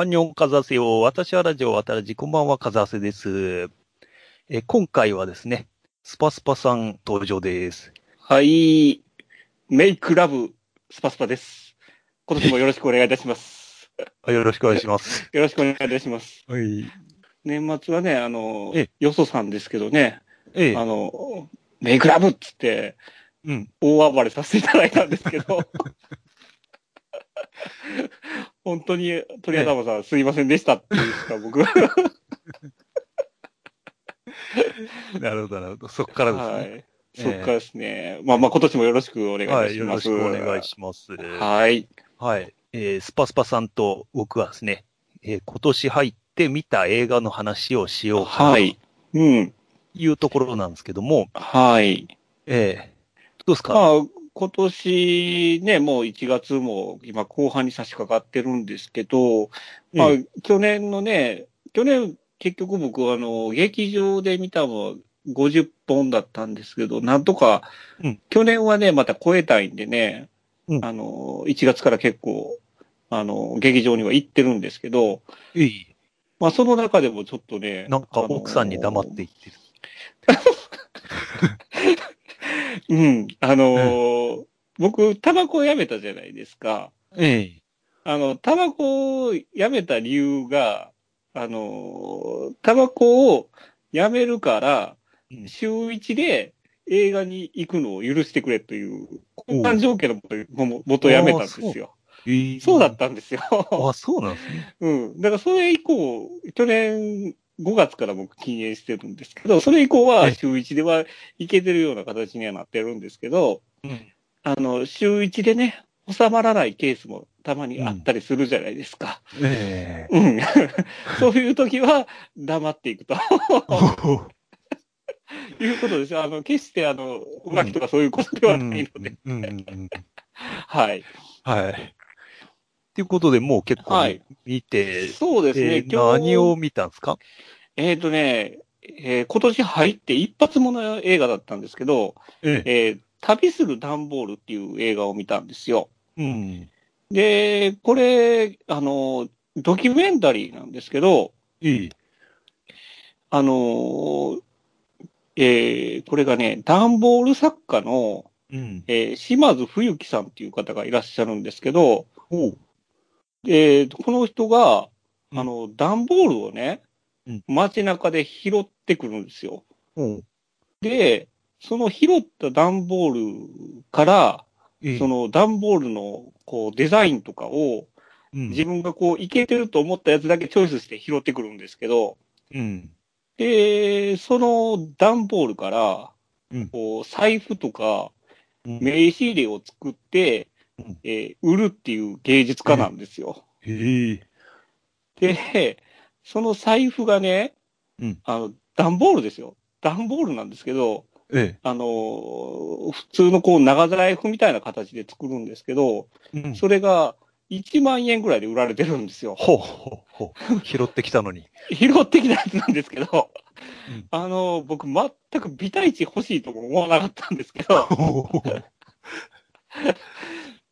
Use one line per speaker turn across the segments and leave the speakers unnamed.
アンニョンカザセよ。私はラジオ、わたらじ、こんばんは、カザセです。えー今回はですね、スパスパさん登場です。
はい。メイクラブ、スパスパです。今年もよろしくお願いいたします。
あ よろしくお願いします。
よろしくお願いいたします。
はい。
年末はね、あの
ええ、
よそさんですけどね、
ええ
あの、メイクラブっつって、
うん。
大暴れさせていただいたんですけど、本当に鳥谷玉さん、すいませんでしたっていうか、僕。は
なるほど、なるほど。そこからですね。
い。そっからですね。まあまあ、今年もよろしくお願いします。
よろしくお願いします。
はい。
はい。えースパスパさんと僕はですね、えー今年入って見た映画の話をしようかなと
はい。うん。
いうところなんですけども、
はい。
えーどうですか、
まあ、今年ね、もう1月も今後半に差し掛かってるんですけど、まあ
え、
去年のね、去年結局僕あの、劇場で見たのは50本だったんですけど、なんとか
うん、
去年はね、また超えたいんでね、
うん。
あの、1月から結構、あの、劇場には行ってるんですけど、
いい。
まあその中でもちょっとね、
なんか奥さんに黙って言ってる。
うん、あのー僕、タバコをやめたじゃないですか。
ええ
あの、タバコをやめた理由が、あの、タバコをやめるから
うん、
週一で映画に行くのを許してくれという、交換条件のもとも元やめたんですよ。
ええ
そうだったんですよ。
あ、そうなんですね。
うん。だからそれ以降、去年5月から僕禁煙してるんですけど、それ以降は
え
週一では行けてるような形にはなってるんですけど、
うん。
あの、週一でね、収まらないケースもたまにあったりするじゃないですか。
ええ
うん。そういう時は黙っていくと いうことですよ。あの、決してあの、浮気とかそういうことではないので。
うんうんうんうん
はい。
はい。ということで、もう結構
はい
見て、
そうですね。
えー何を見たんですか？
えっ、とね、えー今年入って一発もの映画だったんですけど、
ええ。
えー旅する段ボールっていう映画を見たんですよ。
うん。
で、これ、あの、ドキュメンタリーなんですけど、
いい。
あの、えーこれがね、段ボール作家の、
うん。
えー島津冬樹さんっていう方がいらっしゃるんですけど、
おう。
えーこの人が、
うん
あの、段ボールをね、
うん
街中で拾ってくるんですよ。
おう。
で、その拾った段ボールから、その段ボールのこうデザインとかを
うん
自分がこういけてると思ったやつだけチョイスして拾ってくるんですけど、
うん。
で、その段ボールから
うん、
こう財布とか
うん
名刺入れを作って
うん、
えー売るっていう芸術家なんですよ。
へえ。
で、その財布がね、
うん
あの、段ボールですよ。段ボールなんですけど、
え
あのー普通のこう長財布みたいな形で作るんですけど、
え。うん。
それが1万円ぐらいで売られてるんですよ。
ほうほうほう。拾ってきたのに。
拾ってきたやつなんですけど、
うん
あのー僕全く微体値欲しいとも思わなかったんですけど、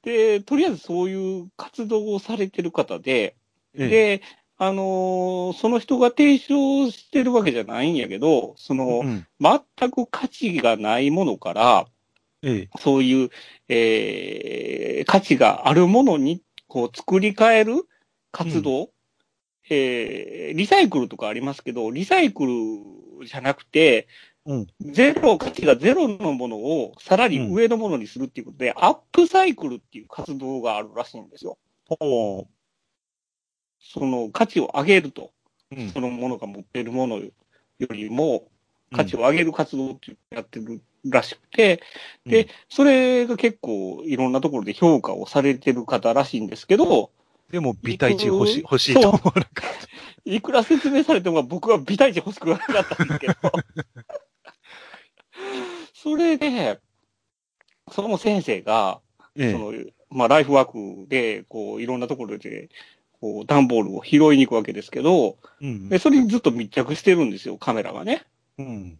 で、とりあえずそういう活動をされてる方で、
ええ。
で、あのーその人が提唱してるわけじゃないんやけど、その、
うん。
全く価値がないものから、
ええ。
そういう、えー価値があるものに、こう、作り変える活動、えーリサイクルとかありますけど、リサイクルじゃなくて、
うん
ゼロ、価値がゼロのものをさらに上のものにするっていうことで、アップサイクルっていう活動があるらしいんですよ。
ほ
その価値を上げると。
う。うん
そのものが持ってるものよりも、価値を上げる活動ってやってるらしくて、で、それが結構いろんなところで評価をされてる方らしいんですけど、
でも、微体値欲しい、欲しいと思わなかっ
いくら説明されても僕は微体値欲しくなかったんですけど、それで、その先生が、
た。え
その、まあ、ライフワークで、こう、いろんなところで、こう、段ボールを拾いに行くわけですけど、
うん
で、それにずっと密着してるんですよ、カメラがね。
うん。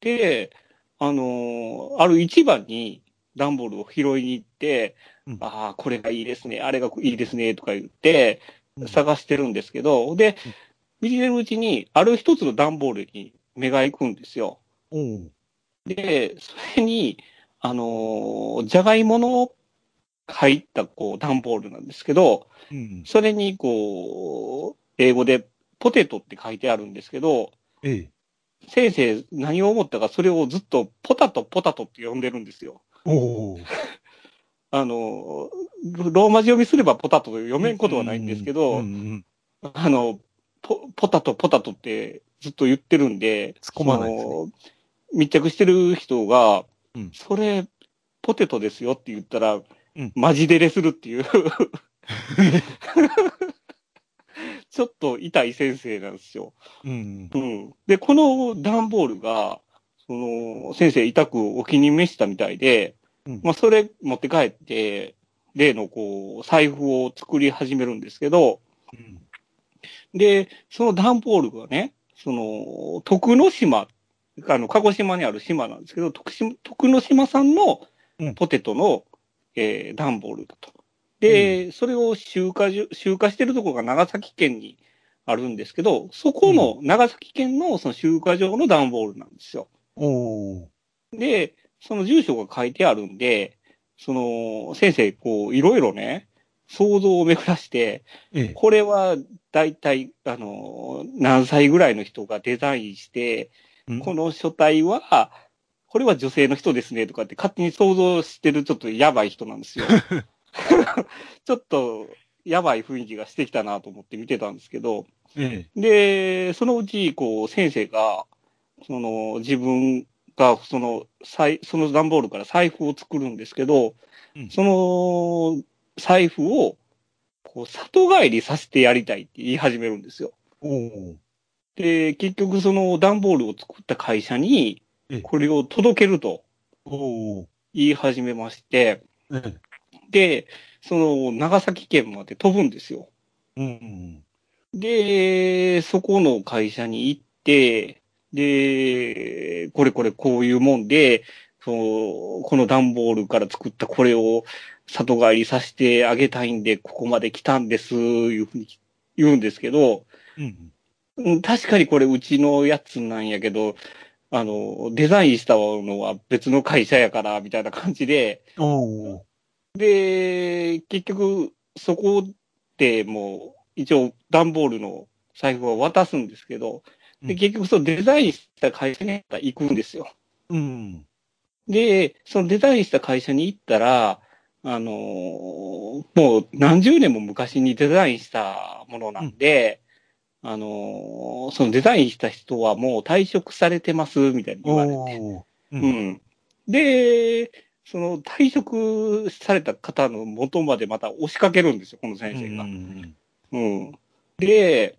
で、あのーある市場に段ボールを拾いに行って、
うん
ああ、これがいいですね、あれがいいですね、とか言って、探してるんですけど、で、見てるうちに、ある一つの段ボールに目が行くんですよ。
お
で、それに、あのーじゃがいもの入った、こう、段ボールなんですけど、
うん。
それに、こう、英語でポテトって書いてあるんですけど、
ええ。
先生何を思ったか、それをずっとポタトポタトって呼んでるんですよ。
おお。
あの、ローマ字読みすればポタトと読めんことはないんですけど、
うんうん
あの、ポポタトポタトってずっと言ってるんで、
突っ込まないですね
密着してる人が、
うん
それ、ポテトですよって言ったら、
うん
マジデレするっていう、ちょっと痛い先生なんですよ。
うん。
うん。で、この段ボールが、その、先生痛くお気に召したみたいで、
うん
まあ、それ持って帰って、例のこう、財布を作り始めるんですけど、
うん
で、その段ボールがね、その、徳之島、あの、鹿児島にある島なんですけど、徳島徳之島産の
うん
ポテトの、えー段ボールだと。で、それを集荷所、集荷してるところが長崎県にあるんですけど、そこの長崎県のその集荷場の段ボールなんですよ。
おお。
で、その住所が書いてあるんで、その、先生、こう、いろいろね、想像を巡らして、
ええ。
これは大体、あの、何歳ぐらいの人がデザインして、
うん
この書体は、これは女性の人ですねとかって勝手に想像してるちょっとやばい人なんですよ。ちょっとやばい雰囲気がしてきたなと思って見てたんですけど、
え
で、そのうち、こう、先生が、その、自分が、その、財その段ボールから財布を作るんですけど、
うん
その、財布を、こう、里帰りさせてやりたいって言い始めるんですよ。で、結局その段ボールを作った会社に
ええ、
これを届けると。言い始めまして、
ええ。
で、その、長崎県まで飛ぶんですよ。
うん。
で、そこの会社に行って、で、これこれこういうもんで、そのこの段ボールから作ったこれを里帰りさせてあげたいんで、ここまで来たんです、いうふうに言うんですけど、
うん。
うん確かにこれうちのやつなんやけど、あの、デザインしたのは別の会社やから、みたいな感じで。で、結局、そこでもう、一応、段ボールの財布を渡すんですけど、で、
うん
結局、そのデザインした会社に行くんですよ。
うん。
で、そのデザインした会社に行ったら、あのーもう何十年も昔にデザインしたものなんで、あのーそのデザインした人はもう退職されてます、みたいに言われて。
う。
うんん。で、その退職された方の元までまた押しかけるんですよ、この先生が。
うん。
うん。で、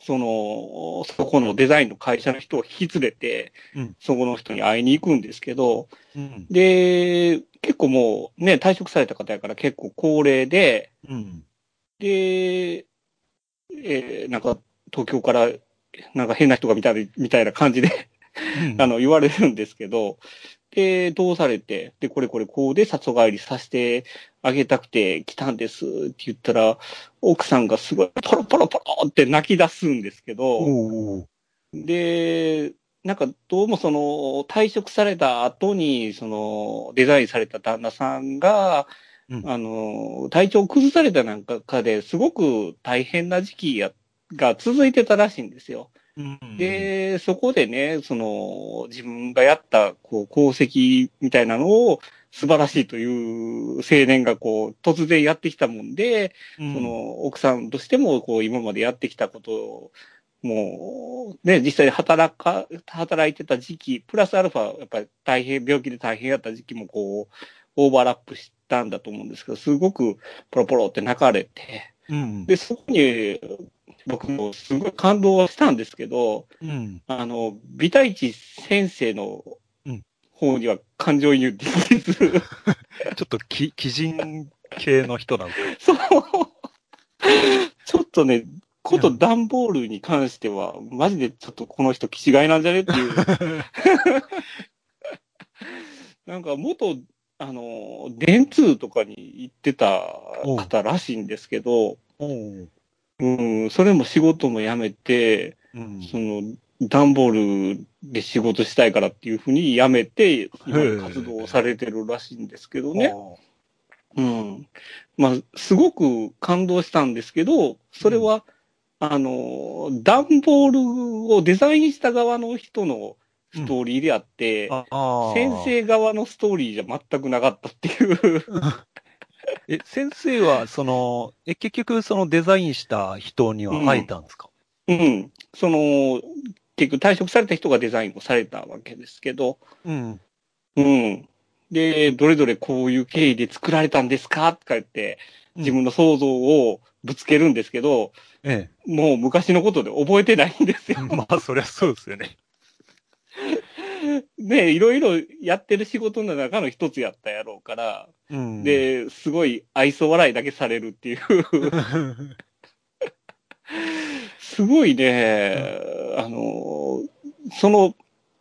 その、そこのデザインの会社の人を引き連れて、
うん
そこの人に会いに行くんですけど、
うん。
で、結構もうね、退職された方やから結構高齢で、
うん。
で、えーなんか東京からなんか変な人がみたみたいな感じで、あの、言われるんですけど、で、どうされて、で、これこれこうで里帰りさせてあげたくて来たんですって言ったら、奥さんがすごいポロポロポロって泣き出すんですけど。で、なんかどうもその退職された後に、そのデザインされた旦那さんが、
うん。
あの、体調を崩されたなんかかですごく大変な時期やが続いてたらしいんですよ。
うん、
で、そこでね、その、自分がやった、こう、功績みたいなのを素晴らしいという青年が、こう、突然やってきたもんで、
うん、
その、奥さんとしても、こう、今までやってきたことを、もう、ね、実際働か、働いてた時期、プラスアルファ、やっぱり大変、病気で大変やった時期も、こう、オーバーラップしたんだと思うんですけど、すごくポロポロって泣かれて、
うん、
で、そこに、僕もすごい感動はしたんですけど、
うん、
あの、美太一先生の
うん。
方には感情移入できず、
ちょっとき、鬼人系の人なんで。
そう、ちょっとね、こと段ボールに関しては、マジでちょっとこの人、気違いなんじゃねっていう。なんか元、あの、電通とかに行ってた方らしいんですけど、うん、それも仕事も辞めて、
うん。
その、段ボールで仕事したいからっていうふうに辞めて、今の活動をされてるらしいんですけどね。うん。まあ、すごく感動したんですけど、それは、あの、段ボールをデザインした側の人のストーリーであって、
ああー
先生側のストーリーじゃ全くなかったっていう。
え、先生は、その、え、結局、そのデザインした人には会えたんですか、
うん。その、結局退職された人がデザインをされたわけですけど、
うん。
うん。で、どれぞれこういう経緯で作られたんですかとか言って、自分の想像をぶつけるんですけど、
え
もう昔のことで覚えてないんです
え。
よ。
まあ、そりゃそうですよね。
ねいろいろやってる仕事の中の一つやったやろうから、
うん。、
で、すごい愛想笑いだけされるっていう、すごいね、あの、その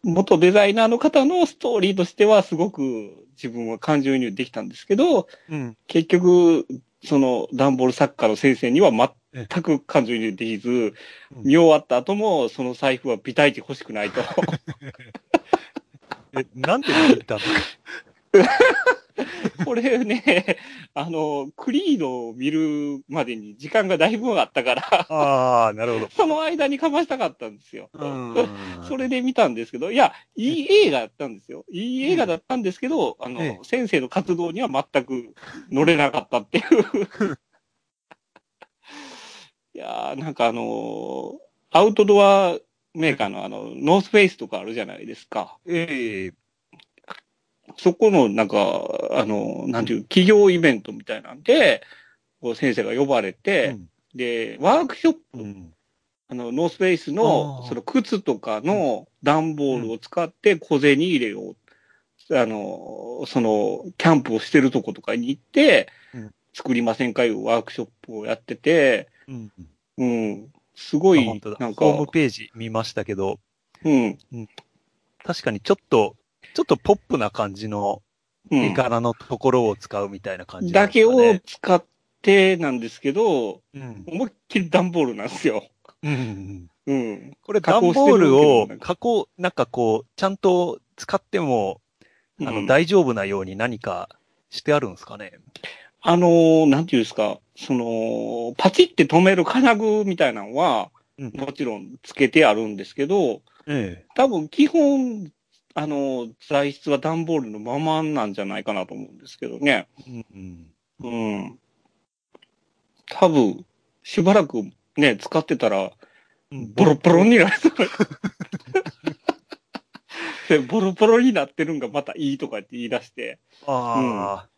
元デザイナーの方のストーリーとしてはすごく自分は感情移入できたんですけど、
うん。
結局、その段ボール作家の先生には全く感情移入できず、
うん
見終わった後もその財布はビタイチ欲しくないと。
え、なんで見に行ったんですか
これね、あの、クリードを見るまでに時間がだいぶあったから、
ああ、なるほど。
その間にかましたかったんですよ。
うん。
それで見たんですけど、いや、いい映画だったんですよ。いい映画だったんですけど、あの、
ええ
先生の活動には全く乗れなかったっていう。いやー、なんかあのアウトドアメーカーのあの、ノースフェイスとかあるじゃないですか。
ええ。
そこのなんか、あの、なんていう、企業イベントみたいなんで、こう先生が呼ばれて、で、ワークショップ
うん。
あの、ノースフェイス
あ
の、
ー。
その靴とかの段ボールを使って小銭入れを、あの、その、キャンプをしてるとことかに行って
うん、
作りませんかいうワークショップをやってて、
うん。
うん、すごいなんか
ホ、ームページ見ましたけど、
うん、
確かにちょっと、ちょっとポップな感じの
うん。
絵柄のところを使うみたいな感じな
だけ
んですかね、
を使ってなんですけど、
うん。
思いっきり段ボールなんですよ。
うん。
うん。
これ
加
段ボールを加工、なんかこう、ちゃんと使っても、あの、
うん
大丈夫なように何かしてあるんですかね。
あのーなんていうんですか、その、パチって止める金具みたいなのは、
うん
もちろんつけてあるんですけど、
え
多分基本、あの、材質は段ボールのままなんじゃないかなと思うんですけどね。
え。うんうん。
うん。多分、しばらくね、使ってたら、
うん
ボロボロになりそう。でボロボロになってるんがまたいいとかって言い出して、
ああ、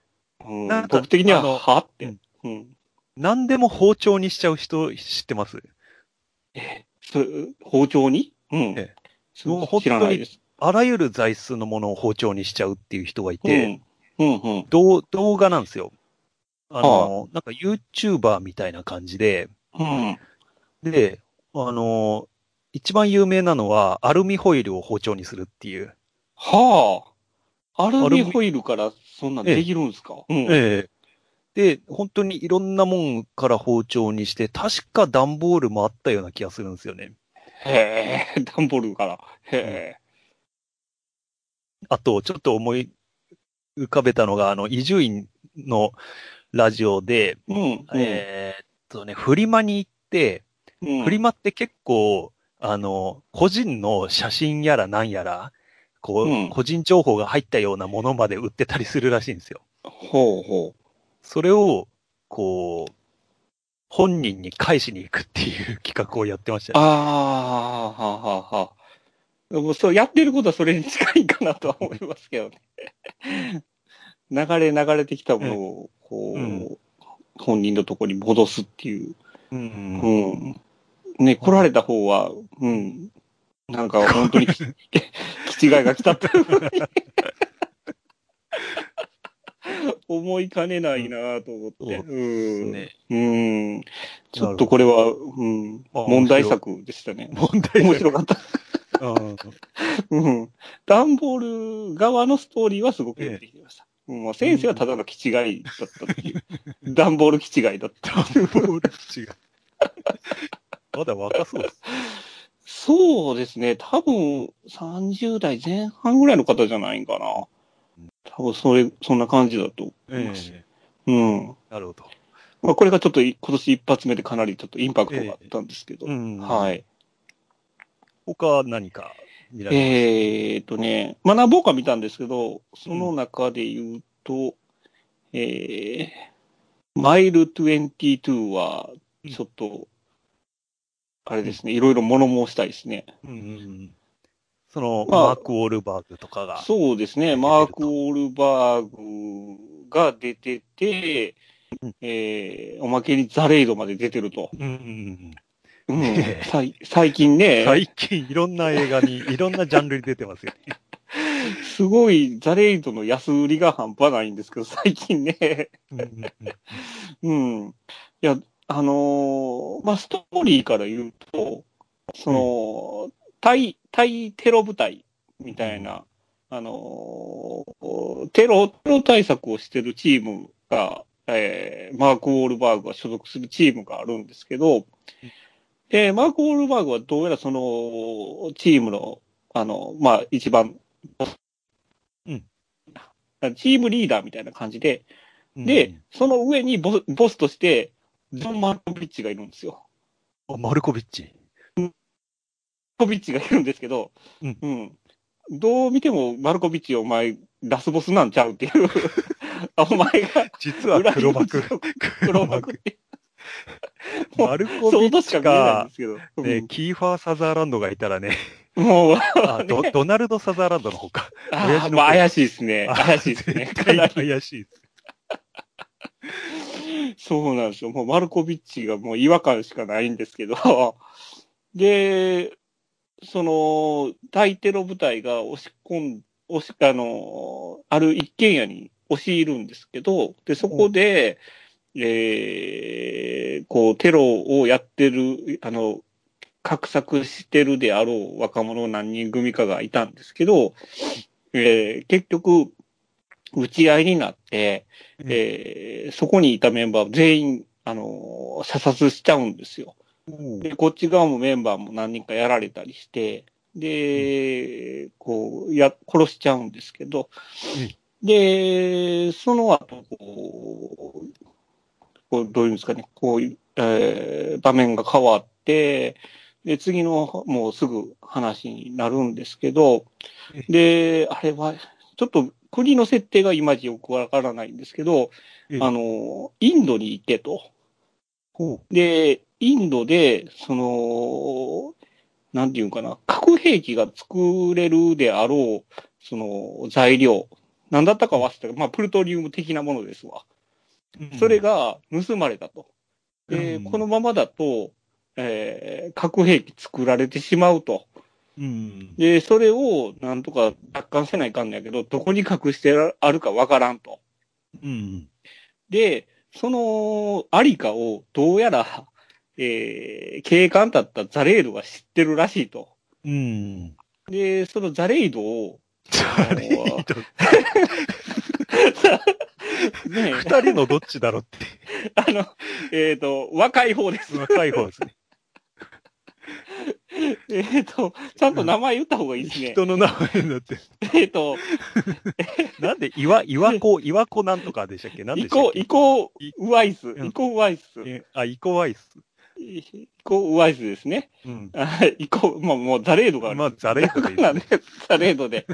うん
なんか
僕的には、は？って、
うん
うん。
何でも包丁にしちゃう人知ってます？
そ包丁に？うん。
ええ
知らないです。
あらゆる材質のものを包丁にしちゃうっていう人がいて、
うん。うん、うん。
動動画なんですよ。あの、なんか YouTuber みたいな感じで、
うん。
で、あの、一番有名なのはアルミホイルを包丁にするっていう。
はあ。アルミホイルからそんなんできるんですか、うん。
ええで、本当にいろんなもんから包丁にして、確か段ボールもあったような気がするんですよね。
へえ、段ボールから。へえ。
あと、ちょっと思い浮かべたのが、あの、伊集院のラジオで、
うん。
えーっとね、フリマに行って、
うん、
フリマって結構、あの、個人の写真やらなんやら、こう、
うん
個人情報が入ったようなものまで売ってたりするらしいんですよ。
ほうほ
それを、こう、本人に返しに行くっていう企画をやってました
う。あ
ね。
あ、はあ、はあ、はあ。でもそう、やってることはそれに近いかなとは思いますけどね。流れ流れてきたものを、こう、
うん
本人のとこに戻すっていう。
うん
うん。ね、来られた方は、うん。なんか本当にき 気違いが来たって 思いかねないなと思って。
そう
うん。
ね。
うん。ちょっとこれは、うん。
あ
問題作でしたね。
問題
面白かった。
う ん
うん。ダンボール側のストーリーはすごくよくできてました。もう先生はただの気違いだったっていう。段ボール気違いだった。
ボール違い。まだ若そうです。
そうですね。多分30代前半ぐらいの方じゃないんかな。多分それ、そんな感じだと思います。
え
うん。
なるほど。
まあ、これがちょっとい今年一発目でかなりちょっとインパクトがあったんですけど。
うん。。
はいい。
他何か見られ
えーっとね、学ぼうか見たんですけど、その中で言うと、えー、マイル22は、ちょっと、あれですね、いろいろ物申したいですね。
うんうんうん。その、
まあ
マーク・ウォールバーグとかが。
そうですね、マーク・オールバーグが出てて
うん、
えー、おまけにザレイドまで出てると。
うんうん
最近ね、
最近いろんな映画に、いろんなジャンルに出てますよね。
すごいザレイドの安売りが半端ないんですけど、最近ね、
うんうんうん
うん。いや、あのーまあ、ストーリーから言うと、その、対、対テロ部隊みたいな、あのーテロ、テロ対策をしてるチームが、えーマーク・ウォールバーグが所属するチームがあるんですけど、で、マーク・ウォールバーグはどうやらその、チームの、あの、まあ、一番、
うん。
チームリーダーみたいな感じで、
うん。
で、その上にボスボスとして、ジョン・マルコビッチがいるんですよ。
あマルコビッチ。
マルコビッチがいるんですけど、
うん
どう見てもマルコビッチお前、ラスボスなんちゃうっていう。あ お前が
実は黒幕。
黒幕って。
マルコビッチ
かん
か
で、すけど。
ね、キーファー・サザーランドがいたらね、
うんもう、
あド ドナルド・サザーランドの方か。
あまあ怪しいですね。
あ
怪しいですね。
怪しいです。
そうなんですよ。もうマルコビッチがもう違和感しかないんですけど、で、その、大テロ部隊が押し込ん、押し、あの、ある一軒家に押し入るんですけど、で、そこで、えー、こう、テロをやってる、あの、画策してるであろう若者何人組かがいたんですけど、えー、結局、打ち合いになって、えーそこにいたメンバー全員、あのー射殺しちゃうんですよ。で、こっち側もメンバーも何人かやられたりして、で、こう、や、殺しちゃうんですけど、で、その後、こう、こうどういうんですかね、こういう、えー場面が変わって、で、次の、もうすぐ話になるんですけど、で、あれは、ちょっと国の設定がいまいちよくわからないんですけど、
ええ
あの、インドに行ってと。
ほ
で、インドで、その、なんていうかな、核兵器が作れるであろう、その材料、なんだったか忘れたけど、まあ、プルトニウム的なものですわ。
う
それ、が盗まれたと。で、
うん
このままだと、えー核兵器作られてしまうと。
うん。
で、それをなんとか奪還せないかんのやけど、どこに隠してあるかわからんと。
うん。
で、そのありかをどうやら、えー警官だったザレードが知ってるらしいと。
うん。
で、そのザレードを、
あれ、
ね、
二人のどっちだろうって。
あの、えっ、と、若い方です。
若い方ですね。
えっと、ちゃんと名前言った方がいいですね。
人の名前になって。
えっと、
なんで、岩、岩子、岩子なんとかでしたっけ？なんで
イコ、
したっけ？
イコ
い
ウワイス、
ん
イコウワイス、
えあ、イコワイス。
イコウワイスですね。
うん。
あイコ、まあもうザレードがある。
まあ、ザレードでいい
なんで、ザレードで。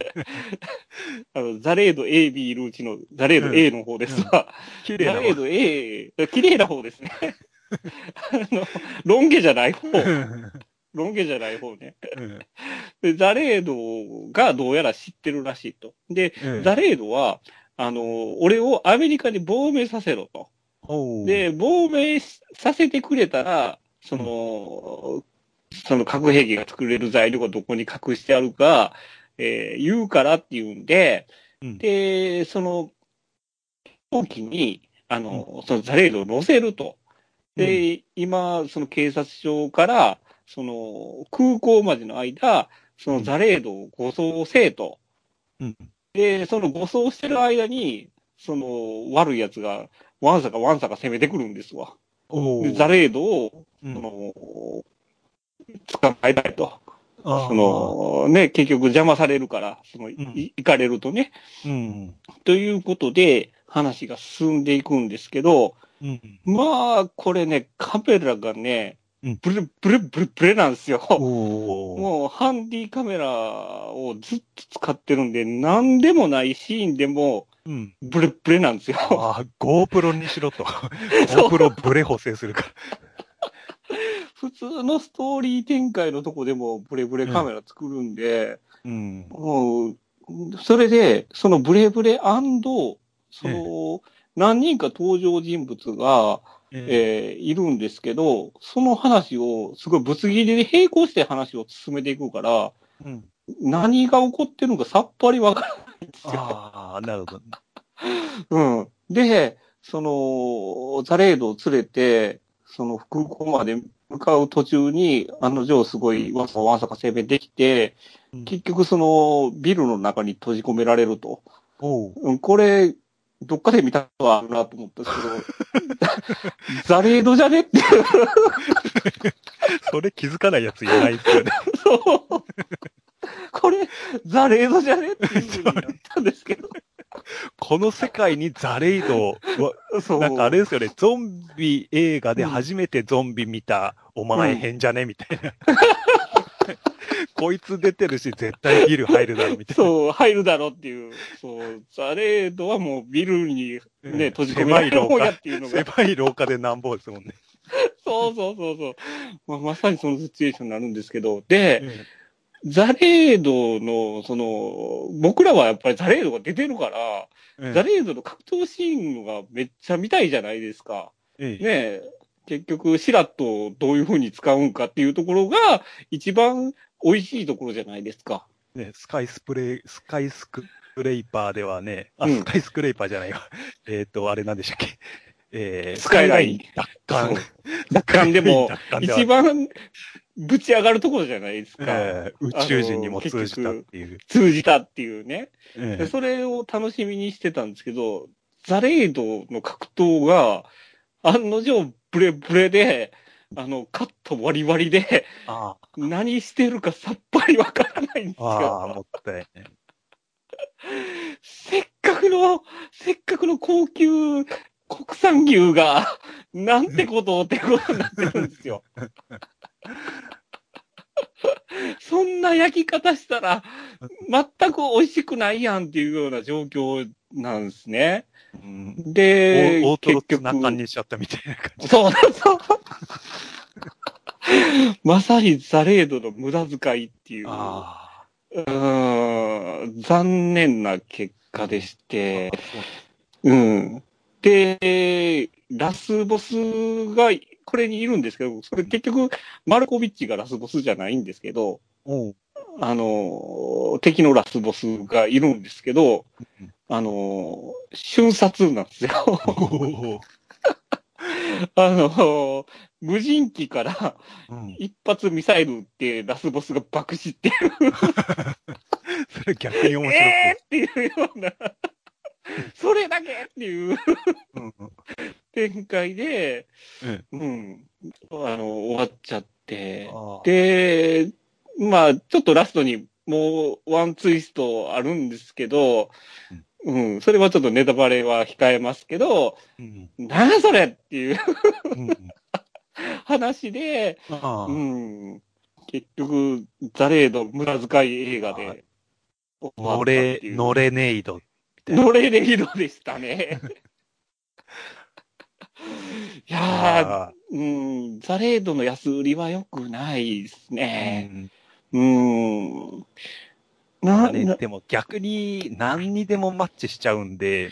あの、ザレード A、B いるうちのザレード A の方ですわ。
綺麗な
ザレード A、綺麗な方ですね。あの、ロン毛じゃない方。ロン毛じゃない方ね。
うん
で、ザレードがどうやら知ってるらしいと。で、
うん
ザレードは、あの、俺をアメリカに亡命させろと。で、亡命しさせてくれたら、その、その核兵器が作れる材料がどこに隠してあるか、えー言うからって言うんで、
うん
で、その、飛行機に、あの、そのザレードを乗せると。で、今、その警察署から、その、空港までの間、そのザレードを護送せえと。
うん。
で、その護送してる間に、その、悪い奴が、わんさかわんさか攻めてくるんですわ。ザレードを、
うん
その、捕まえたいと。その、ね、結局邪魔されるから、その、い
ん
行かれるとね。
うん。
ということで、話が進んでいくんですけど、
うん。
まあ、これね、カメラがね、
うん
ブレブレブレブレなんですよ。もう、ハンディカメラをずっと使ってるんで、なんでもないシーンでも、
うん。
ブレブレなんですよ。
ああ、GoPro にしろと。GoPro ブレ補正するから。
普通のストーリー展開のとこでもブレブレカメラ作るんで、
うん。
もう、それで、そのブレブレその、何人か登場人物が、
え
えーいるんですけど、その話を、すごいぶつ切りで並行して話を進めていくから、
うん。
何が起こってるのかさっぱりわからないんですよ。
ああ、なるほど。
うん。で、その、ザレードを連れて、その空港まで向かう途中に、案の定すごいわんさかわんさか攻めてきて、
うん
結局そのビルの中に閉じ込められると。これ、どっかで見たことはあるなと思ったんですけど、ザレードじゃねっていう。
それ気づかないやついないですよね。
そう。これ、ザレードじゃねっていうふうになったんですけど。
この世界にザレイドは。なんかあれですよね、ゾンビ映画で初めてゾンビ見た、お前変じゃねみたいな。こいつ出てるし、絶対ビル入るだろ、みたいな。
そう、入るだろうっていう。そう、ザレードはもうビルに
うん
ね、閉じ込められる方やっていうのが。
狭い廊下でなんぼですもんね。
そうそうそうそう。まあ、まさにそのシチュエーションになるんですけど、で、ザレードの、その、僕らはやっぱりザレードが出てるから、
うん
ザレードの格闘シーンがめっちゃ見たいじゃないですか。
ええ
ねえ、結局、シラットをどういう風に使うんかっていうところが、一番美味しいところじゃないですか。
ね、スカイスプレイ、スカイスクレイパーではね、あ、
うん
スカイスクレイパーじゃないわ。えっ、と、あれなんでしたっけ？えー、
スカイライン
奪還。
奪還でも一番ぶち上がるところじゃないですか。
えー宇宙人にも通じたっていう。
通じたっていうね。
え
でそれを楽しみにしてたんですけど、ザレードの格闘が、案の定ブレブレで、あの、カット割り割りで、
あ
何してるかさっぱりわからないんです
あ、ああ、
よ。
もったいね。
せっかくの、せっかくの高級国産牛が、なんてことをってことになってるんですよ。そんな焼き方したら、全く美味しくないやんっていうような状況なんですね。
うん。
で、
大トロ
結
ツナ缶
局、
にしちゃったみたいな感じ。
そうそう。まさにザレードの無駄遣いっていう、
あ
うーん残念な結果でし
あ。
て、
そう
うん。で、ラスボスがこれにいるんですけど、それ結局、マルコビッチがラスボスじゃないんですけど、あの、敵のラスボスがいるんですけど
うん、
あの、瞬殺なんですよ。あの、無人機から
うん。
一発ミサイル撃ってラスボスが爆死っていう、
それ逆に面白く。
えーっていうような、それだけっていう。
うん
展開で、
うん。
うん、あの、終わっちゃって、で、まあ、ちょっとラストにもうワンツイストあるんですけど、うん、それはちょっとネタバレは控えますけど、
うん
なんやそれっていう
うん
話で、うん、結局、ザレード無駄遣い映画で
ノレ。ノレネイド。
ノレレイドでしたね。いやー、うん、ザレードの安売りは良くないですね。
うん
うん。な、な
ねでも逆に何にでもマッチしちゃうんで、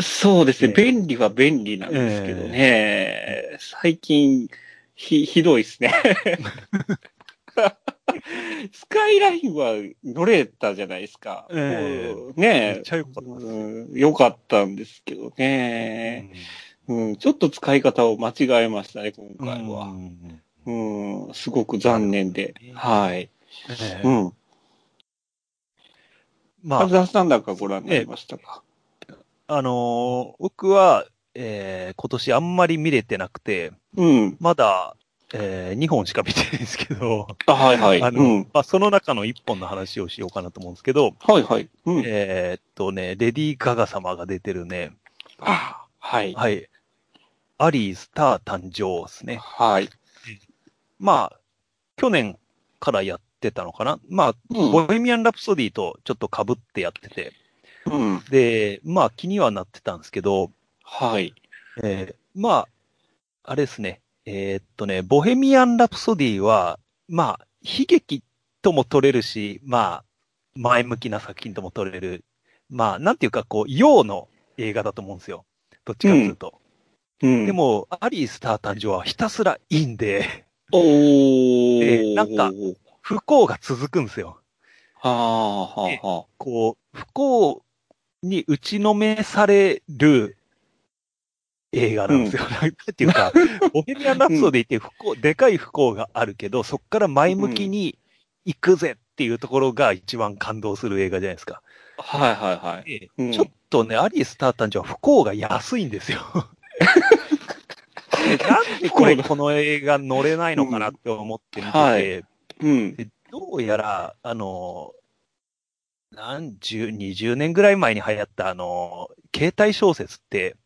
そうですね
ね
便利は便利なんですけどね。最近、ひ、ひどいですね。スカイラインは乗れたじゃないですか。
ええ
もう
め
ね
っちゃ良かったです
うん良かったんですけどね。うん、ちょっと使い方を間違えましたね、今回
う
は。
ん
うん、すごく残念で。はい。
ええ
うん。
まあ、
カズハさんなんかご覧になりましたか、
あのー僕は、えー今年あんまり見れてなくて、
うん。
まだ、え2本しか見てないんですけど、
あ、はいはい。
あの、
うん。
まあ、その中の1本の話をしようかなと思うんですけど、
はいはい。うん。
えーっとね、レディー・ガガ様が出てるね、
あ、はい。
はい。アリー・スター誕生ですね。
はい。
まあ、去年からやってたのかな？まあ、
うん
ボヘミアン・ラプソディとちょっと被ってやってて、
うん。
で、まあ気にはなってたんですけど、
はい。
えーまあ、あれですね。えーっとね、ボヘミアン・ラプソディは、まあ、悲劇とも取れるし、まあ、前向きな作品とも取れる。まあ、なんていうか、こう、陽の映画だと思うんですよ。どっちかっていうと。
うん。
で、も、アリー・スター誕生はひたすらいいんで、
おー。
えーなんか不幸が続くんですよ。
はあ、はあ、は
こう、不幸に打ちのめされる映画なんですよ。なんていうか、ボヘミアン・ラプソディって不幸、でかい不幸があるけど、そこから前向きに行くぜっていうところが一番感動する映画じゃないですか。
あ。はいはいはい。
で
うん
ちょっとね、アリー・スター誕生は不幸が安いんですよ。で なんでこれ、この映画乗れないのかなって思って見てて、
はいうん。
でどうやら、あの、何十、20年ぐらい前に流行った、あの、携帯小説って、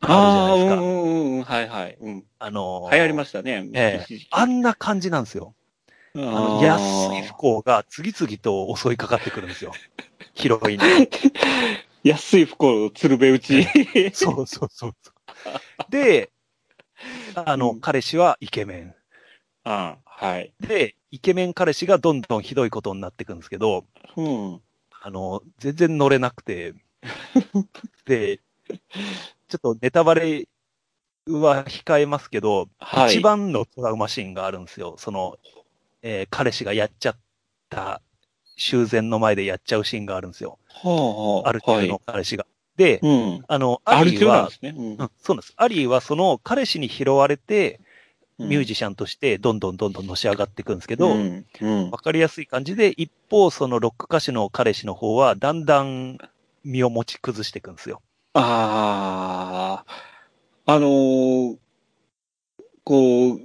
あ
ああ、
るじゃないですか。
うんうんうん。はいはい。うん。
あの、
流行りましたね。
ええ
一時期
あんな感じなんですよ。
あ
あの
ー
安い不幸が次々と襲いかかってくるんですよ。ヒロインに。
安い不幸、鶴瓶打ち。
そうそうそうそう。で、あの、
うん
彼氏はイケメン。
あはい。
で、イケメン彼氏がどんどんひどいことになっていくんですけど、
うん。
あの、全然乗れなくて、で、ちょっとネタバレは控えますけど、
はい。
一番のトラウマシーンがあるんですよ。その、えー彼氏がやっちゃった、修繕の前でやっちゃうシーンがあるんですよ。
はあ、はあ。
アルチューの彼氏が。で、
うん。
あの、
ア
アリーは
ね。うん
うん、そうなんです。アリーはその彼氏に拾われて、ミュー
ジ
ジシャンとしてどんどんどんどんのし上がっていくんですけど、わ、
うん。うん。
かりやすい感じで、一方そのロック歌手の彼氏の方は、だんだん身を持ち崩していくんですよ。
ああ、あのーこう、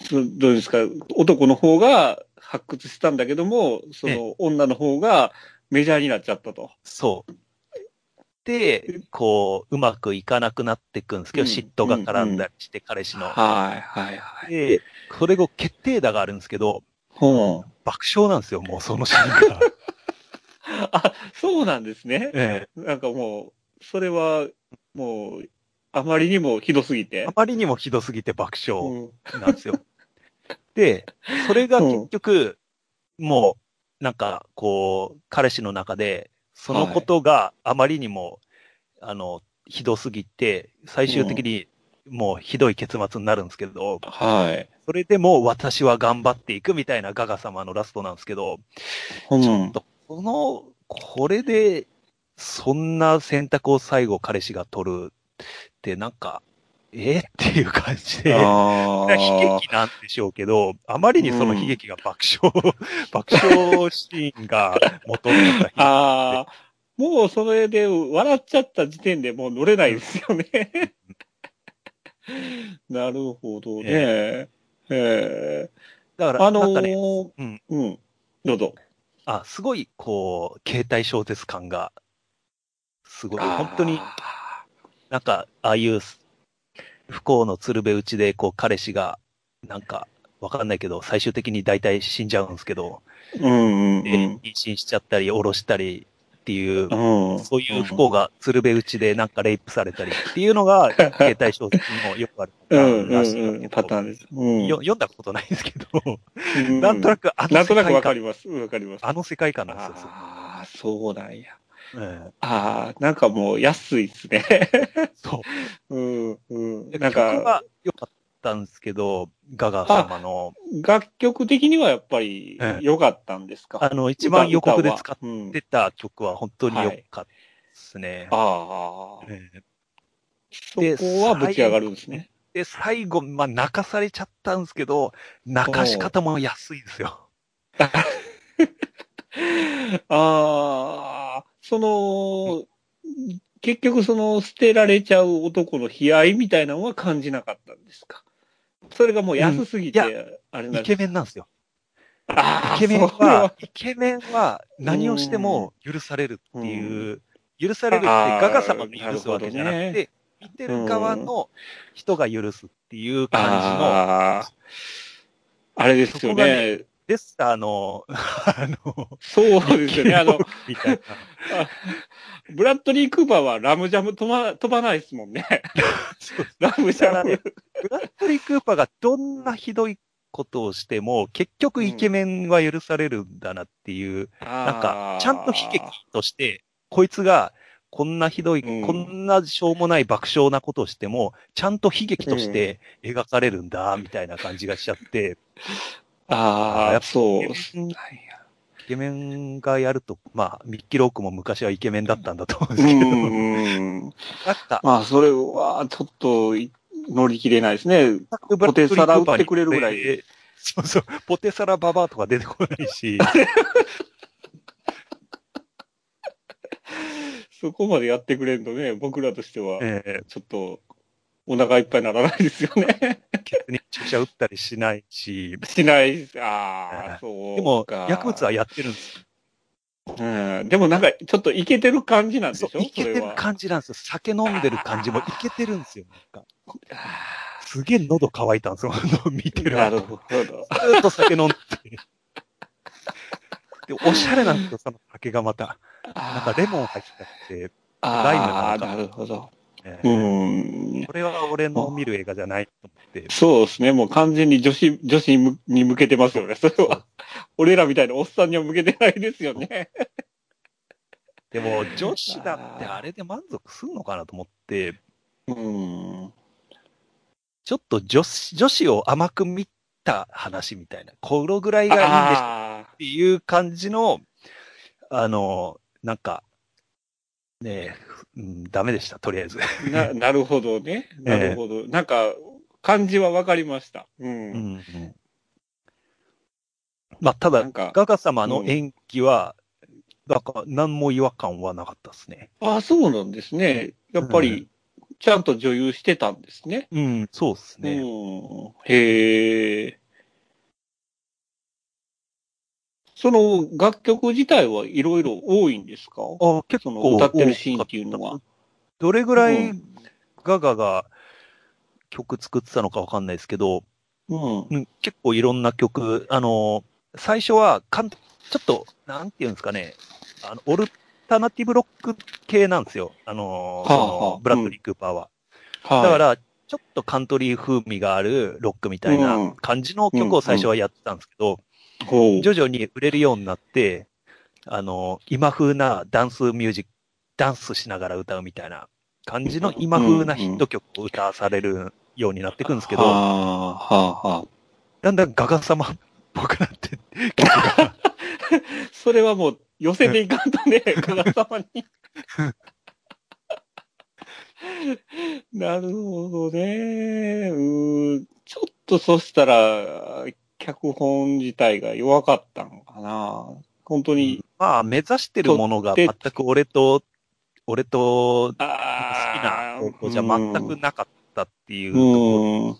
そどうですか、男の方が発掘したんだけども、その女の方がメジャーになっちゃったと。
そう。で、こう、うまくいかなくなっていくんですけど、
うん
嫉妬が絡んだりして、彼氏の。
はい、はい、はい。
で、それ後決定打があるんですけど、
ほう
爆笑なんですよ、もうそのシーンが。
あ、そうなんですね。
え
なんかもう、それは、もう、あまりにもひどすぎて
えあ。まりにもひどすぎて爆笑
うん
なんですよ。で、それが結局、もう、なんか、こう、彼氏の中で、そのことがあまりにも、あの、ひどすぎて、最終的にもうひどい結末になるんですけど、
はい。
それでも私は頑張っていくみたいなガガ様のラストなんですけど、
うん
ちょっと、この、これで、そんな選択を最後彼氏が取るってなんか、えっていう感じで、
あ
悲
ー
劇なんでしょうけど、あまりにその悲劇が爆笑、爆笑シーンが元になった
ああ、もうそれで笑っちゃった時点でもう乗れないですよね。なるほどね。ええ。
だから、
あの
なんかね、
ー
うん、
うん。どうぞ。
あ、すごい、こう、携帯小説感が、すごい、本当に、
あ
なんか、ああいう不幸の鶴瓶打ちで、こう、彼氏が、なんか、わかんないけど、最終的に大体死んじゃうんですけど、
ーうんうん
で、妊娠しちゃったり、下ろしたりっていう。そういう不幸が鶴瓶打ちでなんかレイプされたりっていうのが、携帯小説にもよくあるパタ
うん
ーン。
パターンです。うん。
よ読んだことないんですけど、
うん
なんとなくあの
なんとなくわ
世界観、
かります。わかります。
あの世界観なんですよ
ああ、そうなんや。
え
ああ、なんかもう安いですね。
え そう。
うん、うん。
で
なんか、
曲は良かったんですけど、ガガ様の、
楽曲的にはやっぱり
ええ
良かったんですか、
あの、一番予告で使ってた曲は本当に良かったですね。
ああ、
ええ
そこはぶち上がるんですね。
で、最後、まあ、泣かされちゃったんですけど、泣かし方も安いですよ。
ああ、その、結局その捨てられちゃう男の悲哀みたいなのは感じなかったんですか？それがもう安すぎて、あれなん
イケメンなんですよ。イケメンは、イケメンは何をしても許されるっていう、許されるってガガ様が許すわけじゃなくて、見てる側の人が許すっていう感じの、
あれですよね。
レスターの、あの、
そうですよね。あの、
みたいな。
ブラッドリー・クーパーはラムジャム飛ば飛ばないですもんね。ラムジャム。
ブラッドリー・クーパーがどんなひどいことをしても、結局イケメンは許されるんだなっていう、なんか、ちゃんと悲劇として、こいつが、こんなひどい、
うん
こんなしょうもない爆笑なことをしても、ちゃんと悲劇として描かれるんだ、みたいな感じがしちゃって、
ああ、
やっぱ
そう。
イケメンがやると、まあ、ミッキー・ロークも昔はイケメンだったんだと思うん
う
ですけど、
ん。
なんか、
まあ、それは、ちょっと、乗り切れないですね。ポテサラ売ってくれるぐらい。
そうそう、ポテサラババアとか出てこないし、
そこまでやってくれるとね、僕らとしては、
え
ちょっと、お腹いっぱいにならないですよね。
ー、ケツに注射打ったりしないし、
しない。ああ、そうか。
でも、薬物はやってるんです
うん。でもなんか、ちょっとイケてる感じなんでしょ？
そう、いけてる。感じなんですよ。酒飲んでる感じもいけてるんですよ。なんかすげえ喉乾いたんですよ。見てる
なる
後。
ほど。
ずーっと酒飲んで。で、おしゃれなんですよ、その酒がまた。なんかレモン入ってたって、ライムなのか
なるほど。
ね
うん。
これは俺の見る映画じゃないと思って。
そうですね。もう完全に女子、女子に向けてますよね。それは。俺らみたいなおっさんには向けてないですよね。
でも、女子だってあれで満足すんのかなと思って、
うん。
ちょっと女子、女子を甘く見た話みたいな、このぐらいがいいんでしょ
あ
っていう感じの、あの、なんか、ねえ、うん、ダメでした、とりあえず。
ーな、なるほどね。なるほど。なんか、感じはわかりました。うん。
うんうんまあ、ただガガ様の演技は、なんか、何も違和感はなかったですね。
ああ、そうなんですね。やっぱり、ちゃんと女優してたんですね。
うん、そうですね。
うん。へえ。その楽曲自体はいろいろ多いんですか？
あ結
その
構
歌ってるシーンっていうのは。
どれぐらい
うん
ガガが曲作ってたのかわかんないですけど、
うん。
うん、結構いろんな曲、あの、最初はかん、ちょっと、なんていうんですかね、あの、オルタナティブロック系なんですよ。あの、
はあ
その
はあ
ブラッドリー・クーパーは。
はい。
だから、ちょっとカントリー風味があるロックみたいな感じの曲を最初はやってたんですけど、徐々に売れるようになって、あの、今風なダンスミュージック、ダンスしながら歌うみたいな感じの今風なヒット曲を歌わされるようになっていくんですけど、
はあ、はあ、はあ。
だんだんガガ様っぽくなって。
それはもう寄せていかんとね、加賀様に。なるほどね。うーちょっとそしたら、脚本自体が弱かったのかな。本当に、
まあ、目指してるものが全く俺と、俺と好き
あ
な方向じゃ全くなかったっていう。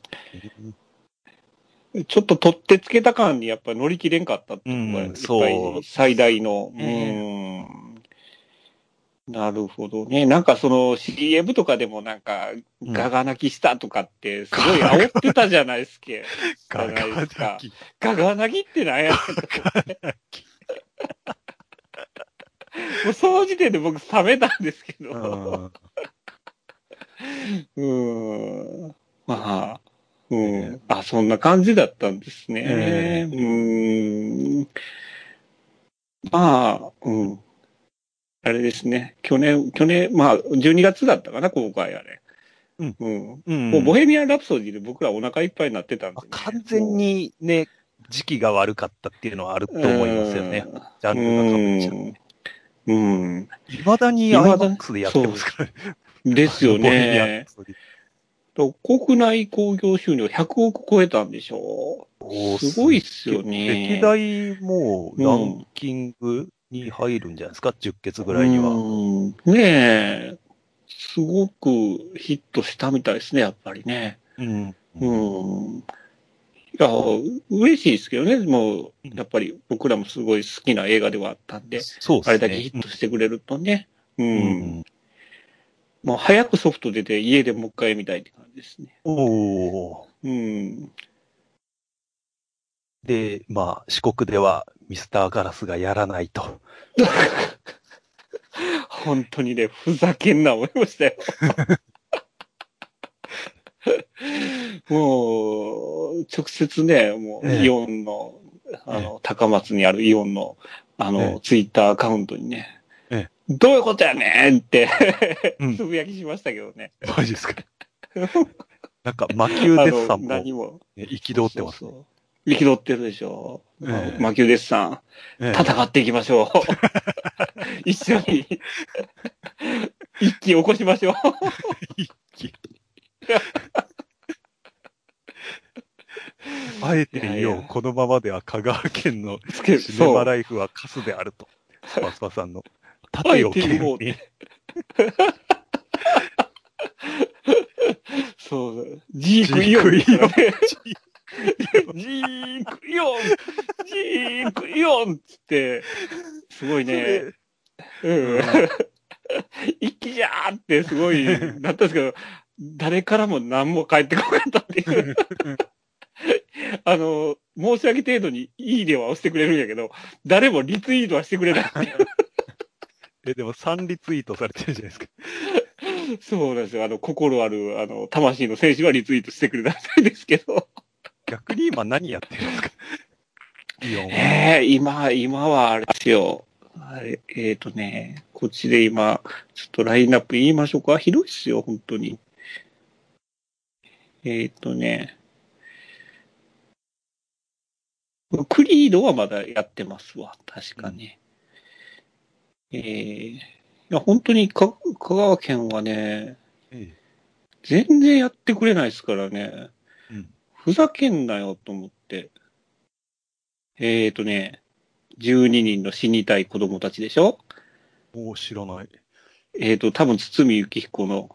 ちょっと取ってつけた感にやっぱり乗り切れんかったっていうのが、
うん
最大の。
ね
うん。なるほどね。なんかその CM とかでもなんか、
うん
ガガ泣きしたとかって、すごい煽ってたじゃないで すか。
ガガ
ですか
だき。
ガガ泣きってなんやねんと思って もうその時点で僕冷めたんですけど。
うん。
まあ、うん。あ、そんな感じだったんですね。
え
うーん。まあ、うん。あれですね。去年、去年、まあ、12月だったかな、公開あれ。
うん。
うん。
うん
もう、ボヘミアン・ラプソディで僕らお腹いっぱいになってたんで、ね。
完全にね、時期が悪かったっていうのはあると思いますよね。ジャ
う
ンルが被っちゃ
ん。うん。
う。未だに
未だに
IMAX でやってますからね。
ですよねと国内興行収入100億超えたんでしょ
おー
すごいっすよね。
歴代もうランキングに入るんじゃないですか、10決ぐらいには。
うんねえ。すごくヒットしたみたいですね、やっぱりね。
うん。
うん。いや、嬉しいですけどね。もう、やっぱり僕らもすごい好きな映画ではあったんで、
そうですね。
あれだけヒットしてくれるとね。う。
うんん。
もう早くソフト出て家でもう一回見たいって感じですね。
おお。
うん。
で、まあ、四国ではミスターガラスがやらないと。
本当にね、ふざけんな思いましたよ。もう、直接ね、もう、
ええ
イオンの、あの、高松にあるイオンの、あの、
ええ
ツイッターアカウントにね、
え
どういうことやねんって、
うん
つぶやきしましたけどね。
マジですか。なんか、魔球デッサンも。憤ってます。
そうそう憤ってるでしょ。
ええ
魔球デッサン、
ええ
戦っていきましょう。一緒に、一気起こしましょう。
あえて言おう、
や
このままでは香川県のシネマ。ライフはカスであると。スパスパさんの。
あ
盾を
えて言おう
剣に。
そう。ジークイオンですからね。ジークイオンジークイオンっつって、すごいね、うん。一気じゃーってすごいなったんですけど、誰からも何も返ってこなかったっていう。あの、申し訳程度にいいねは押してくれるんやけど、誰もリツイートはしてくれないっていう。
え、でも3リツイートされてるじゃないですか。
そうなんですよ。あの、心ある、あの、魂の選手はリツイートしてくれないんですけど。
逆に今何やってるんですかイオンは。
ええ今、今はあれですよ。あれえっ、とね、こっちで今、ちょっとラインナップ言いましょうか。広いっすよ、本当に。えっ、とね、クリードはまだやってますわ、確かね。ええいや、本当にか香川県はね、
え
全然やってくれないですからね。ふざけんなよと思って。えーとね、12人の死にたい子供たちでしょ？
もう知らない。
えーと、多分堤幸彦の、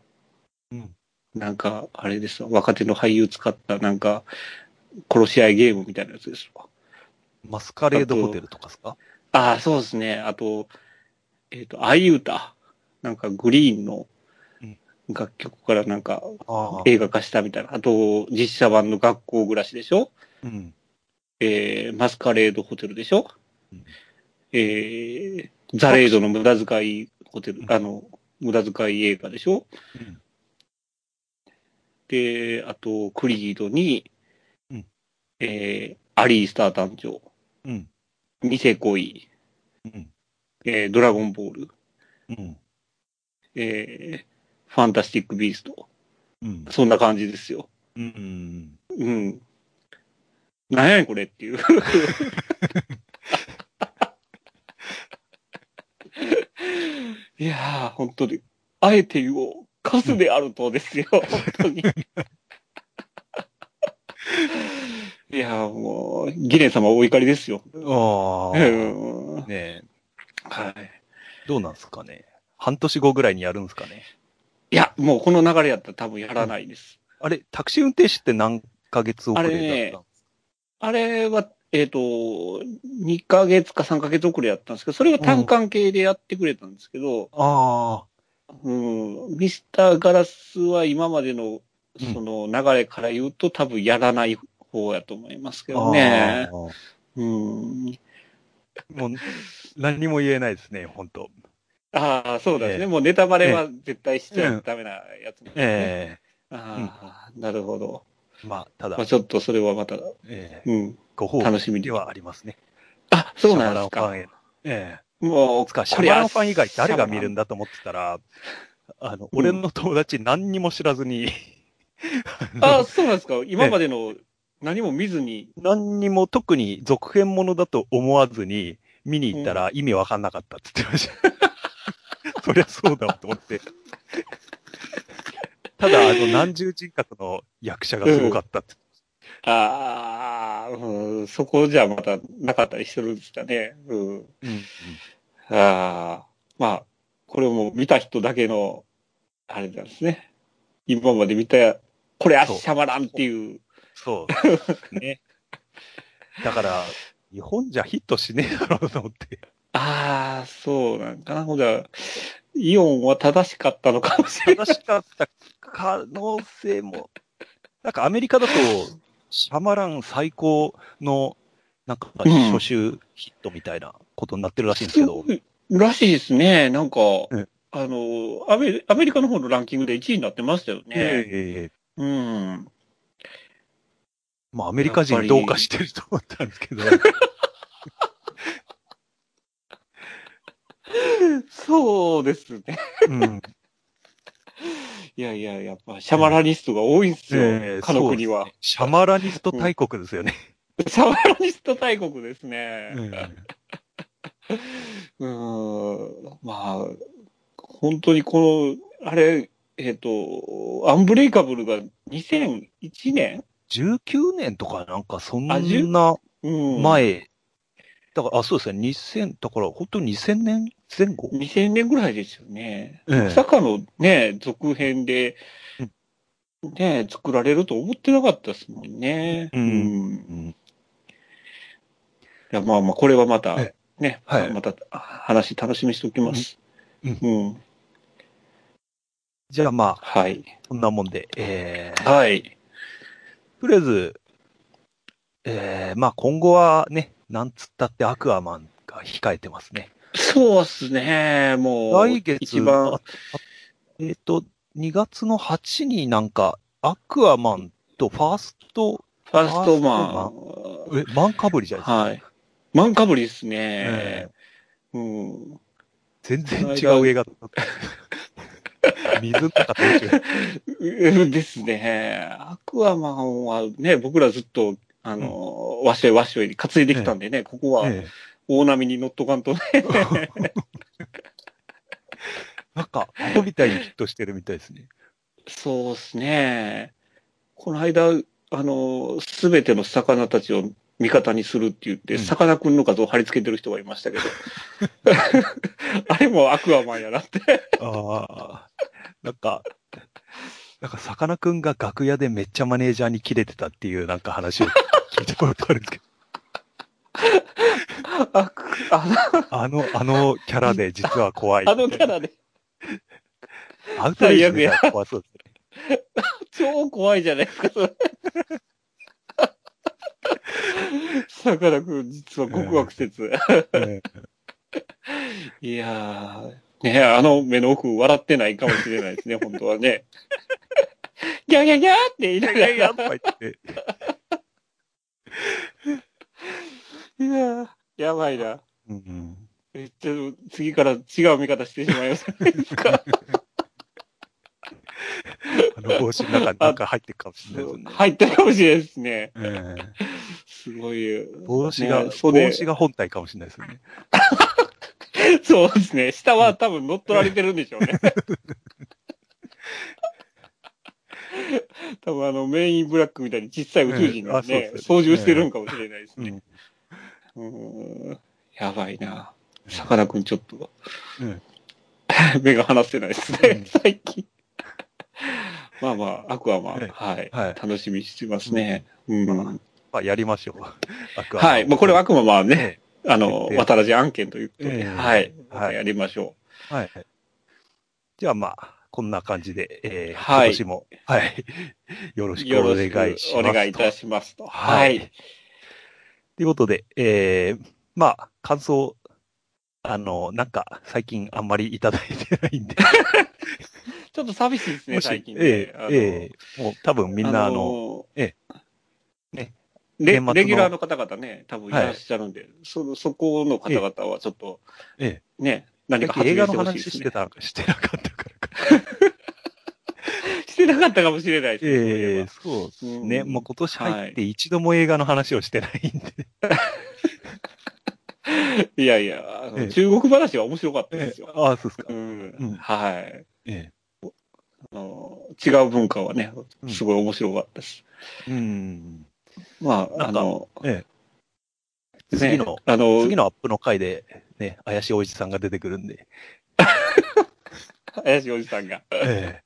うん。
なんか、あれですわ、若手の俳優使った、なんか、殺し合いゲームみたいなやつですわ。
マスカレードホテルとかですか？
ああ、そうですね。あと、えーと、愛歌。なんか、グリーンの
うん
楽曲からなんか。映画化したみたいな。あと、実写版の学校暮らしでしょ？
うん。
えー、マスカレードホテルでしょ、
うん
えー、ザレードの無駄遣いホテル、あの、無駄遣い映画でしょ？
うん
で、あと、クリードに、
うん
えー、アリースター誕生、
うん。
ニセ恋、
うん。
えー、ドラゴンボール、
うん。
えー、ファンタスティックビースト。
うん。
そんな感じですよ。
うん。
うん。なんやねんこれっていう。いやー、本当に、あえて言おう。カスであるとですよ、本当に。いやー、もう、ギレン様お怒りですよ。う
ああ。
ん
ねえ、
はい。
どうなんですかね。半年後ぐらいにやるんですかね。
いや、もうこの流れやったら多分やらないです。
あれ、タクシー運転手って何ヶ月遅れだったん
あれは、えっ、と、2ヶ月か3ヶ月遅れやったんですけど、それは単管系でやってくれたんですけど、
あ
うん、ミスターガラスは今までの
うん
その流れから言うと、多分やらない方やと思いますけ
あ。
どね
あ。ー
うん。
もう、何にも言えないですね、本当
ああ、そうですね。
ええ
もうネタバレは絶対しちゃダメなやつね。
え
ああ、なるほど。
えまあ、ただ
まあ、、ちょっとそれはまた、
ええ
うん。
ご褒
楽しみ
ではありますね。
あ、そうなんですか。
ええ
もう、
つか、シャ
こりゃ
マランファン以外誰が見るんだと思ってたら、あの、
うん
俺の友達何にも知らずに、
あ、そうなんですか。今までの何も見ずに。
何にも特に続編ものだと思わずに見に行ったら意味わかんなかったって言ってました。そりゃそうだと思って。ただ、あの、何重人格の役者がすごかったって。
ああ、うん、そこじゃまたなかったりするんですかね。うん。
うんうん
ああ、まあ、これも見た人だけのあれなんですね。今まで見た、これ、あ
そう
シャマランっていう。
そう。ね。だから、日本じゃヒットしねえだろうと思って。
ああ、そうなんかな。ほんじゃ、イオンは正しかったのかもしれない。
正しかった可能性も。なんかアメリカだと、シャマラン最高の、なんか、
うん
初週ヒットみたいなことになってるらしいんですけど。
らしいですね。なんか、
え
あのアメリ、アメリカの方のランキングで1位になってましたよね。
ええ
うん。
まあ、アメリカ人どうかしてると思ったんですけど。
そうですね。
うん。
いやいや、やっぱ、シャマラニストが多いんですよ。
ええ
かの国は
シャマラニスト大国ですよね。
シャマラニスト大国ですね。
う
ーん。まあ、本当にこの、あれ、えっ、と、アンブレイカブルが2001年
？19年とかなんかそん
あ10
な
うん。。
前、だから、あ、そうですね、2000、だから本当に2000年？前後
？2000年ぐらいですよね。
ええ
まさかのね、続編で、ね、作られると思ってなかったですもんね。
うん
うんい
うん。
や、まあまあ、これはまた
え、
ね、
はい
また話楽しみにしておきます。
うん
うん。
じゃあまあ、
はい。
こんなもんで、えー、
はい。
とりあえず、えー、まあ今後はね、なんつったってアクアマンが控えてますね。
そうっすね、もう。
来月、
一番
えっ、と、2月の8になんか、アクアマンとファースト、
ファーストマン。
え、マンかぶりじゃないですか。
はい。マンかぶりですね
え。
うん。
全然違う映画だった。水の中
で すね。アクアマンはね、僕らずっと、あの、わっしょいわっしょい担いできたんでね、ここは
ええ
大波に乗っとかんとね。
なんか、アホみたいにヒットしてるみたいですね。
そうですね。この間、あの、すべての魚たちを味方にするって言って、
うん
さかなクンの画像を貼り付けてる人がいましたけど。あれもアクアマンやなって。
ああ。なんか、なんか、さかなクンが楽屋でめっちゃマネージャーにキレてたっていうなんか話を聞いたことあるんですけど、
あくあ
あの、あのキャラで実は怖い。
のあのキャラで
アウトレイジ怖そうですね。
超怖いじゃないですか、それ。さかなクン、実は極悪説。
え
いやー、ねあの目の奥笑ってないかもしれないですね、本当はね。ギャギャギャーって言い
え
ながら。
いやいや、とか言って。
いやー、やばいな。
うんうん
えちょっと次から違う見方してしまいますね。
あの帽子の中になんか入ってるかもしれないですね。
入ってるかもしれないですね。
ええ
すごい。
帽子が、
ね袖
帽子が本体かもしれないですよね。
そうですね。下は多分乗っ取られてるんでしょうね。多分あのメインブラックみたいに小さい宇宙人がね操縦してるんかもしれないですね。
うん。
うんやばいな。さかなクンちょっと、
うん
目が離せないです
うん
ね、最近。まあまあ、アクアマン、
はい
はい。
はい
楽しみにしてますね。うん
ままあ、やりましょう。アクアマン
はい。まあこれはあくままね、
え
あの、
ええ
渡らじ案件ということで、
ええ
はい。
はい
やりましょ
えはい。じゃあまあ、こんな感じで、えー
はい
今年も、はい。よろ
う。
しくお願いしますと。
お願いいたしますと。
は
はいい。
ということで、えー、まあ、感想、あの、なんか、最近あんまりいただいてないんで、
ちょっと寂しいですね、最近ね。
え
あの
えええもう多分みんなあの、
の
えね
レレギュラーの方々ね、多分いらっしゃるんで、そ、そこの方々はちょっと、
え
ね、何
え、
か発
映画の
言してほしいですね。
話してた、してなかっ。
してなかったかもしれないですね。
ええそうですね。
うん
もう今年入って一度も映画の話をしてないんで。
いやいや、あの
ええ
中国話は面白かったですよ。
ああ、そうですか。
うん
うん
はい。
え
あの違う文化はね、すごい面白かったです。
え。うん。
まあ、
なんか
あの、
ええ。
ね
次の、
あの、
次のアップの回で、ね、怪しいおじさんが出てくるんで。
怪しいおじさんが。
え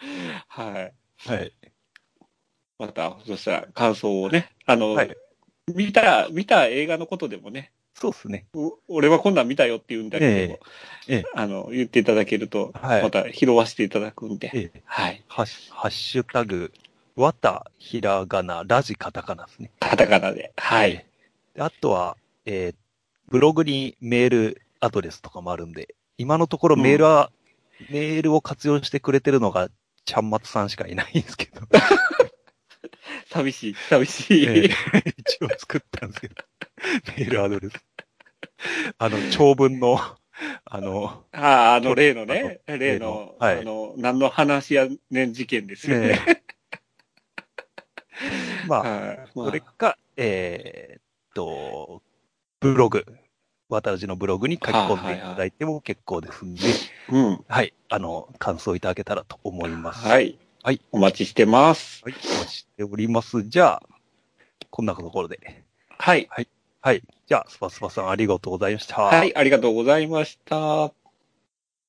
はい。
えはい。
また、そしたら感想をね、あの、
はい
見た、見た映画のことでもね、
そうですね。
う俺はこんなん見たよって言うんだけど、
ええええ
あの、言っていただけると、
はい
また拾わせていただくんで、
ええ
はい。
ハッシュハッシュタグ、わた、ひらがな、ラジ、カタカナですね。
カタカナで。はい。
であとは、えーブログにメールアドレスとかもあるんで、今のところメールは、メールを活用してくれてるのが、ちゃんまつさんしかいないんですけど、
寂しい、寂しい。
ええ。一応作ったんですけど、メールアドレス。あの、長文の、あの、
ああ、あの、例のね、
あの
例の、
はい。
あの、何の話やねん事件ですよね。まあ。
それか、えーっと、ブログ、私のブログに書き込んでいただいても結構ですんで、
うん。
はい、あの、感想いただけたらと思います。。
はいい。
はい。
お待ちしてます。
はい、お待ちしております。じゃあ、こんなところで。
はい。
はい。じゃあ、スパスパさんありがとうございました。
はい。ありがとうございました。